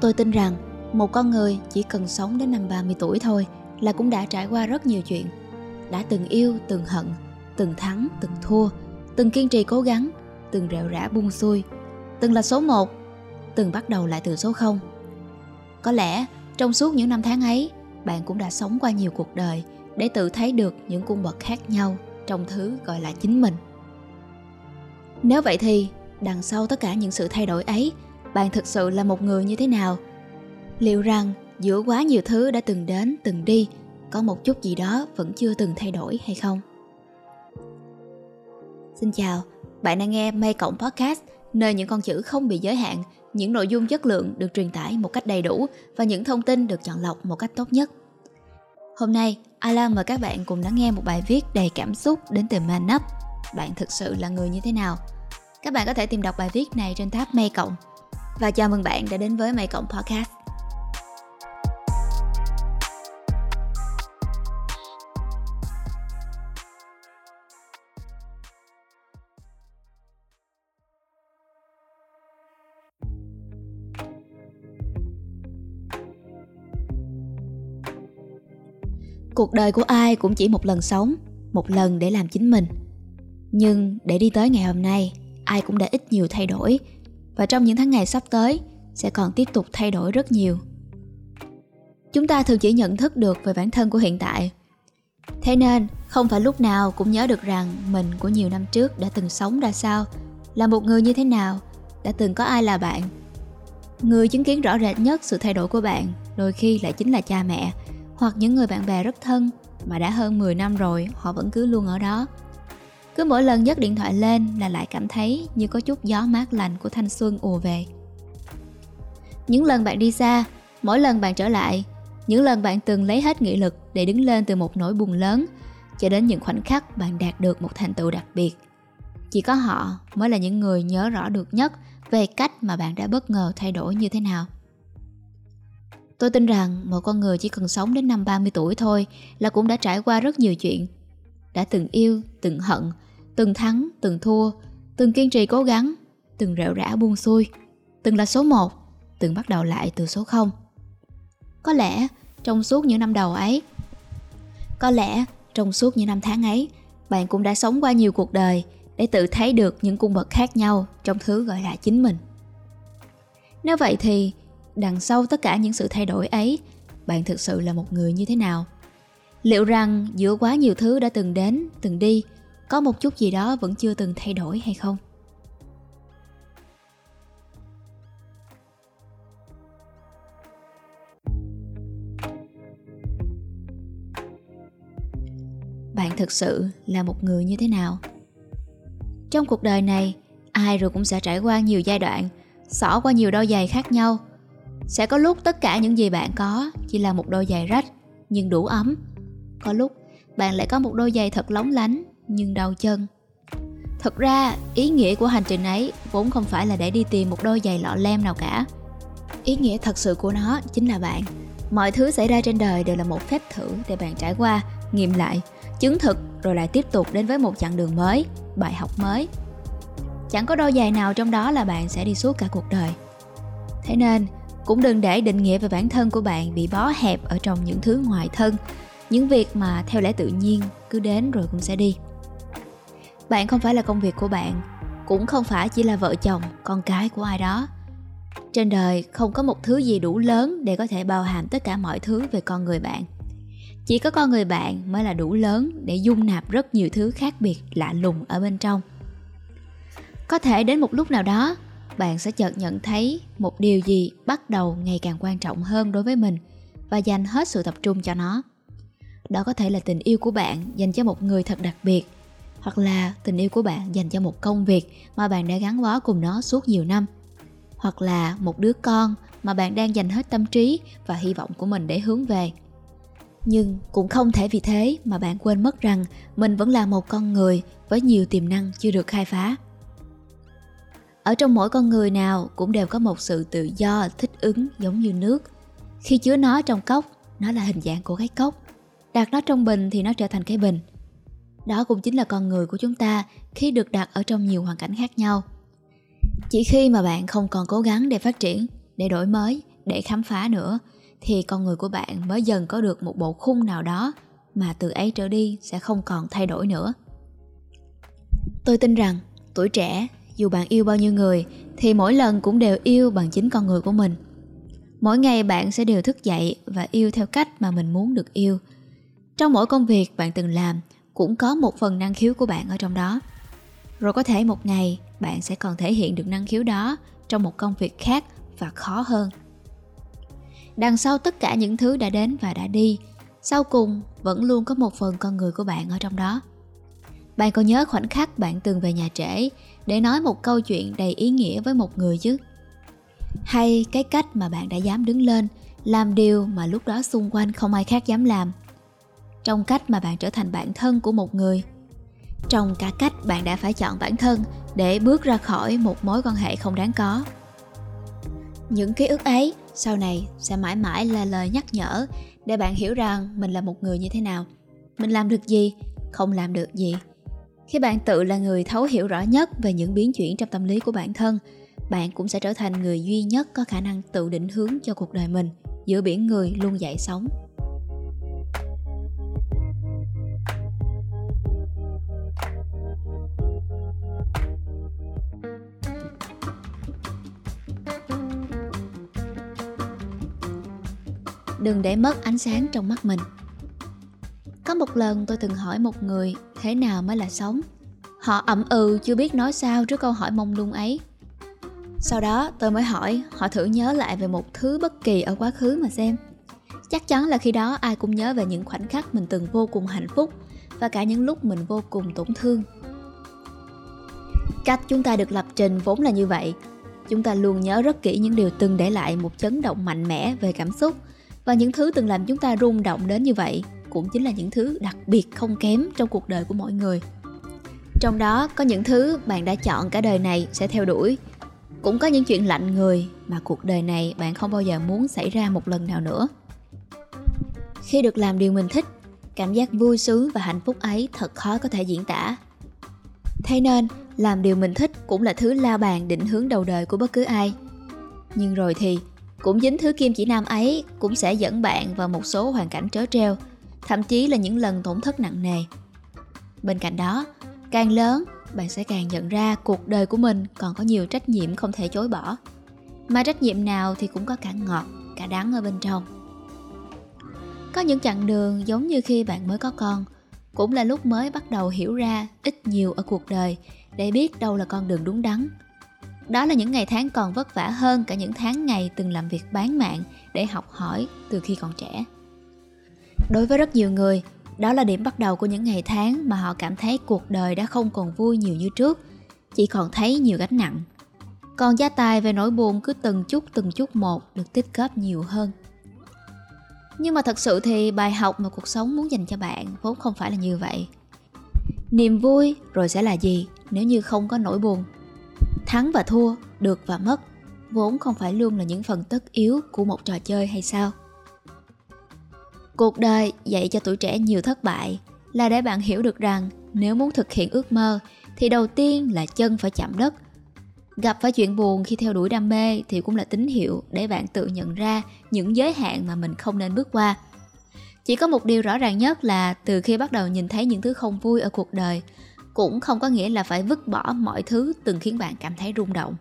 Tôi tin rằng một con người chỉ cần sống đến năm 30 tuổi thôi là cũng đã trải qua rất nhiều chuyện. Đã từng yêu, từng hận, từng thắng, từng thua, từng kiên trì cố gắng, từng rệu rã buông xuôi, từng là số 1, từng bắt đầu lại từ số 0. Có lẽ trong suốt những năm tháng ấy, bạn cũng đã sống qua nhiều cuộc đời để tự thấy được những cung bậc khác nhau trong thứ gọi là chính mình. Nếu vậy thì, đằng sau tất cả những sự thay đổi ấy, bạn thực sự là một người như thế nào? Liệu rằng giữa quá nhiều thứ đã từng đến, từng đi, có một chút gì đó vẫn chưa từng thay đổi hay không? Xin chào, bạn đang nghe Mây Cộng Podcast, nơi những con chữ không bị giới hạn, những nội dung chất lượng được truyền tải một cách đầy đủ và những thông tin được chọn lọc một cách tốt nhất. Hôm nay, Alan mời các bạn cùng lắng nghe một bài viết đầy cảm xúc đến từ Man Up. Bạn thực sự là người như thế nào? Các bạn có thể tìm đọc bài viết này trên tab Mây Cộng. Và chào mừng bạn đã đến với mày Cộng Podcast. cuộc đời của ai cũng chỉ một lần sống, một lần để làm chính mình nhưng để đi tới ngày hôm nay, ai cũng đã ít nhiều thay đổi và trong những tháng ngày sắp tới, sẽ còn tiếp tục thay đổi rất nhiều. Chúng ta thường chỉ nhận thức được về bản thân của hiện tại. Thế nên, không phải lúc nào cũng nhớ được rằng mình của nhiều năm trước đã từng sống ra sao, là một người như thế nào, đã từng có ai là bạn. Người chứng kiến rõ rệt nhất sự thay đổi của bạn đôi khi lại chính là cha mẹ hoặc những người bạn bè rất thân mà đã hơn 10 năm rồi họ vẫn cứ luôn ở đó. Cứ mỗi lần nhấc điện thoại lên là lại cảm thấy như có chút gió mát lành của thanh xuân ùa về. Những lần bạn đi xa, mỗi lần bạn trở lại, những lần bạn từng lấy hết nghị lực để đứng lên từ một nỗi buồn lớn cho đến những khoảnh khắc bạn đạt được một thành tựu đặc biệt. Chỉ có họ mới là những người nhớ rõ được nhất về cách mà bạn đã bất ngờ thay đổi như thế nào. Tôi tin rằng một con người chỉ cần sống đến năm 30 tuổi thôi là cũng đã trải qua rất nhiều chuyện. Đã từng yêu, từng hận, từng thắng, từng thua, từng kiên trì cố gắng, từng rệu rã buông xuôi, từng là số 1, từng bắt đầu lại từ số 0. Có lẽ trong suốt những năm đầu ấy, có lẽ trong suốt những năm tháng ấy, bạn cũng đã sống qua nhiều cuộc đời để tự thấy được những cung bậc khác nhau trong thứ gọi là chính mình. Nếu vậy thì đằng sau tất cả những sự thay đổi ấy bạn thực sự là một người như thế nào liệu rằng giữa quá nhiều thứ đã từng đến từng đi có một chút gì đó vẫn chưa từng thay đổi hay không? Bạn thực sự là một người như thế nào? Trong cuộc đời này, ai rồi cũng sẽ trải qua nhiều giai đoạn, xỏ qua nhiều đôi giày khác nhau. Sẽ có lúc tất cả những gì bạn có chỉ là một đôi giày rách nhưng đủ ấm. Có lúc bạn lại có một đôi giày thật lóng lánh nhưng đau chân. Thật ra, ý nghĩa của hành trình ấy vốn không phải là để đi tìm một đôi giày lọ lem nào cả. Ý nghĩa thật sự của nó chính là bạn. Mọi thứ xảy ra trên đời đều là một phép thử để bạn trải qua, nghiệm lại, chứng thực rồi lại tiếp tục đến với một chặng đường mới, bài học mới. Chẳng có đôi giày nào trong đó là bạn sẽ đi suốt cả cuộc đời. Thế nên, cũng đừng để định nghĩa về bản thân của bạn bị bó hẹp ở trong những thứ ngoài thân những việc mà theo lẽ tự nhiên cứ đến rồi cũng sẽ đi bạn không phải là công việc của bạn, cũng không phải chỉ là vợ chồng, con cái của ai đó. Trên đời không có một thứ gì đủ lớn để có thể bao hàm tất cả mọi thứ về con người bạn. Chỉ có con người bạn mới là đủ lớn để dung nạp rất nhiều thứ khác biệt lạ lùng ở bên trong. Có thể đến một lúc nào đó, bạn sẽ chợt nhận thấy một điều gì bắt đầu ngày càng quan trọng hơn đối với mình và dành hết sự tập trung cho nó. Đó có thể là tình yêu của bạn dành cho một người thật đặc biệt hoặc là tình yêu của bạn dành cho một công việc mà bạn đã gắn bó cùng nó suốt nhiều năm. Hoặc là một đứa con mà bạn đang dành hết tâm trí và hy vọng của mình để hướng về. Nhưng cũng không thể vì thế mà bạn quên mất rằng mình vẫn là một con người với nhiều tiềm năng chưa được khai phá. Ở trong mỗi con người nào cũng đều có một sự tự do, thích ứng giống như nước. Khi chứa nó trong cốc, nó là hình dạng của cái cốc. Đặt nó trong bình thì nó trở thành cái bình đó cũng chính là con người của chúng ta khi được đặt ở trong nhiều hoàn cảnh khác nhau. Chỉ khi mà bạn không còn cố gắng để phát triển, để đổi mới, để khám phá nữa, thì con người của bạn mới dần có được một bộ khung nào đó mà từ ấy trở đi sẽ không còn thay đổi nữa. Tôi tin rằng, tuổi trẻ, dù bạn yêu bao nhiêu người, thì mỗi lần cũng đều yêu bằng chính con người của mình. Mỗi ngày bạn sẽ đều thức dậy và yêu theo cách mà mình muốn được yêu. Trong mỗi công việc bạn từng làm cũng có một phần năng khiếu của bạn ở trong đó. Rồi có thể một ngày, bạn sẽ còn thể hiện được năng khiếu đó trong một công việc khác và khó hơn. Đằng sau tất cả những thứ đã đến và đã đi, sau cùng vẫn luôn có một phần con người của bạn ở trong đó. Bạn còn nhớ khoảnh khắc bạn từng về nhà trễ để nói một câu chuyện đầy ý nghĩa với một người chứ? Hay cái cách mà bạn đã dám đứng lên, làm điều mà lúc đó xung quanh không ai khác dám làm? Trong cách mà bạn trở thành bản thân của một người. Trong cả cách bạn đã phải chọn bản thân để bước ra khỏi một mối quan hệ không đáng có. Những ký ức ấy sau này sẽ mãi mãi là lời nhắc nhở để bạn hiểu rằng mình là một người như thế nào. Mình làm được gì, không làm được gì. Khi bạn tự là người thấu hiểu rõ nhất về những biến chuyển trong tâm lý của bản thân, bạn cũng sẽ trở thành người duy nhất có khả năng tự định hướng cho cuộc đời mình giữa biển người luôn dậy sóng. Đừng để mất ánh sáng trong mắt mình. Có một lần tôi từng hỏi một người thế nào mới là sống. Họ ậm ừ chưa biết nói sao trước câu hỏi mông lung ấy. Sau đó tôi mới hỏi, họ thử nhớ lại về một thứ bất kỳ ở quá khứ mà xem. Chắc chắn là khi đó ai cũng nhớ về những khoảnh khắc mình từng vô cùng hạnh phúc và cả những lúc mình vô cùng tổn thương. Cách chúng ta được lập trình vốn là như vậy. Chúng ta luôn nhớ rất kỹ những điều từng để lại một chấn động mạnh mẽ về cảm xúc và những thứ từng làm chúng ta rung động đến như vậy cũng chính là những thứ đặc biệt không kém trong cuộc đời của mỗi người. Trong đó có những thứ bạn đã chọn cả đời này sẽ theo đuổi. Cũng có những chuyện lạnh người mà cuộc đời này bạn không bao giờ muốn xảy ra một lần nào nữa. Khi được làm điều mình thích, cảm giác vui sướng và hạnh phúc ấy thật khó có thể diễn tả. Thế nên, làm điều mình thích cũng là thứ la bàn định hướng đầu đời của bất cứ ai. Nhưng rồi thì cũng dính thứ kim chỉ nam ấy cũng sẽ dẫn bạn vào một số hoàn cảnh trớ treo thậm chí là những lần tổn thất nặng nề. Bên cạnh đó, càng lớn, bạn sẽ càng nhận ra cuộc đời của mình còn có nhiều trách nhiệm không thể chối bỏ. Mà trách nhiệm nào thì cũng có cả ngọt, cả đắng ở bên trong. Có những chặng đường giống như khi bạn mới có con, cũng là lúc mới bắt đầu hiểu ra ít nhiều ở cuộc đời để biết đâu là con đường đúng đắn đó là những ngày tháng còn vất vả hơn cả những tháng ngày từng làm việc bán mạng để học hỏi từ khi còn trẻ. Đối với rất nhiều người, đó là điểm bắt đầu của những ngày tháng mà họ cảm thấy cuộc đời đã không còn vui nhiều như trước, chỉ còn thấy nhiều gánh nặng. Còn gia tài về nỗi buồn cứ từng chút từng chút một được tích góp nhiều hơn. Nhưng mà thật sự thì bài học mà cuộc sống muốn dành cho bạn vốn không phải là như vậy. Niềm vui rồi sẽ là gì nếu như không có nỗi buồn? Thắng và thua, được và mất, vốn không phải luôn là những phần tất yếu của một trò chơi hay sao? Cuộc đời dạy cho tuổi trẻ nhiều thất bại là để bạn hiểu được rằng nếu muốn thực hiện ước mơ thì đầu tiên là chân phải chạm đất. Gặp phải chuyện buồn khi theo đuổi đam mê thì cũng là tín hiệu để bạn tự nhận ra những giới hạn mà mình không nên bước qua. Chỉ có một điều rõ ràng nhất là từ khi bắt đầu nhìn thấy những thứ không vui ở cuộc đời cũng không có nghĩa là phải vứt bỏ mọi thứ từng khiến bạn cảm thấy rung động.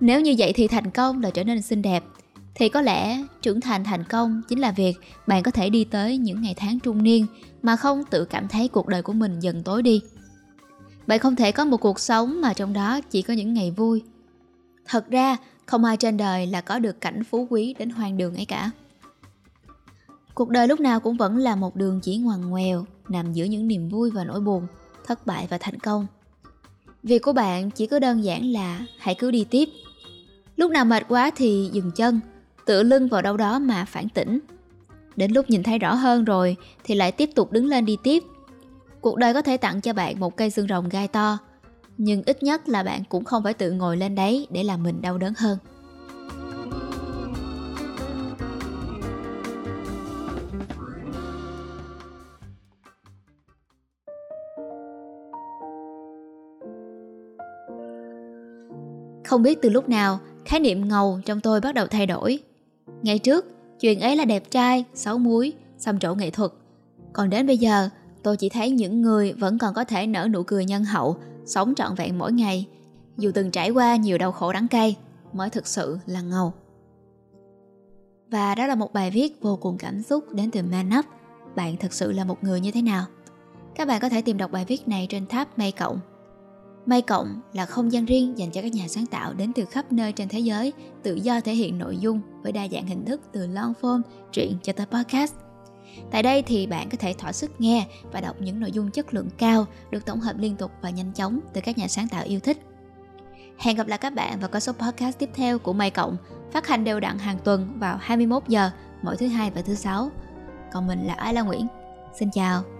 Nếu như vậy thì thành công là trở nên xinh đẹp. Thì có lẽ trưởng thành thành công chính là việc bạn có thể đi tới những ngày tháng trung niên mà không tự cảm thấy cuộc đời của mình dần tối đi. Bạn không thể có một cuộc sống mà trong đó chỉ có những ngày vui. Thật ra, không ai trên đời là có được cảnh phú quý đến hoang đường ấy cả cuộc đời lúc nào cũng vẫn là một đường chỉ ngoằn ngoèo, nằm giữa những niềm vui và nỗi buồn, thất bại và thành công. Việc của bạn chỉ có đơn giản là hãy cứ đi tiếp. Lúc nào mệt quá thì dừng chân, tựa lưng vào đâu đó mà phản tỉnh đến lúc nhìn thấy rõ hơn rồi thì lại tiếp tục đứng lên đi tiếp. Cuộc đời có thể tặng cho bạn một cây xương rồng gai to, nhưng ít nhất là bạn cũng không phải tự ngồi lên đấy để làm mình đau đớn hơn. Không biết từ lúc nào khái niệm ngầu trong tôi bắt đầu thay đổi. Ngày trước, chuyện ấy là đẹp trai, xấu muối, xăm trổ nghệ thuật. Còn đến bây giờ, tôi chỉ thấy những người vẫn còn có thể nở nụ cười nhân hậu, sống trọn vẹn mỗi ngày, dù từng trải qua nhiều đau khổ đắng cay, mới thực sự là ngầu. Và đó là một bài viết vô cùng cảm xúc đến từ Manup. Bạn thực sự là một người như thế nào? Các bạn có thể tìm đọc bài viết này trên tab May Cộng. May Cộng là không gian riêng dành cho các nhà sáng tạo đến từ khắp nơi trên thế giới, tự do thể hiện nội dung với đa dạng hình thức từ long form, truyện cho tới podcast. Tại đây thì bạn có thể thỏa sức nghe và đọc những nội dung chất lượng cao được tổng hợp liên tục và nhanh chóng từ các nhà sáng tạo yêu thích. Hẹn gặp lại các bạn vào các số podcast tiếp theo của May Cộng, phát hành đều đặn hàng tuần vào 21 giờ mỗi thứ hai và thứ sáu. Còn mình là Ai La Nguyễn. Xin chào.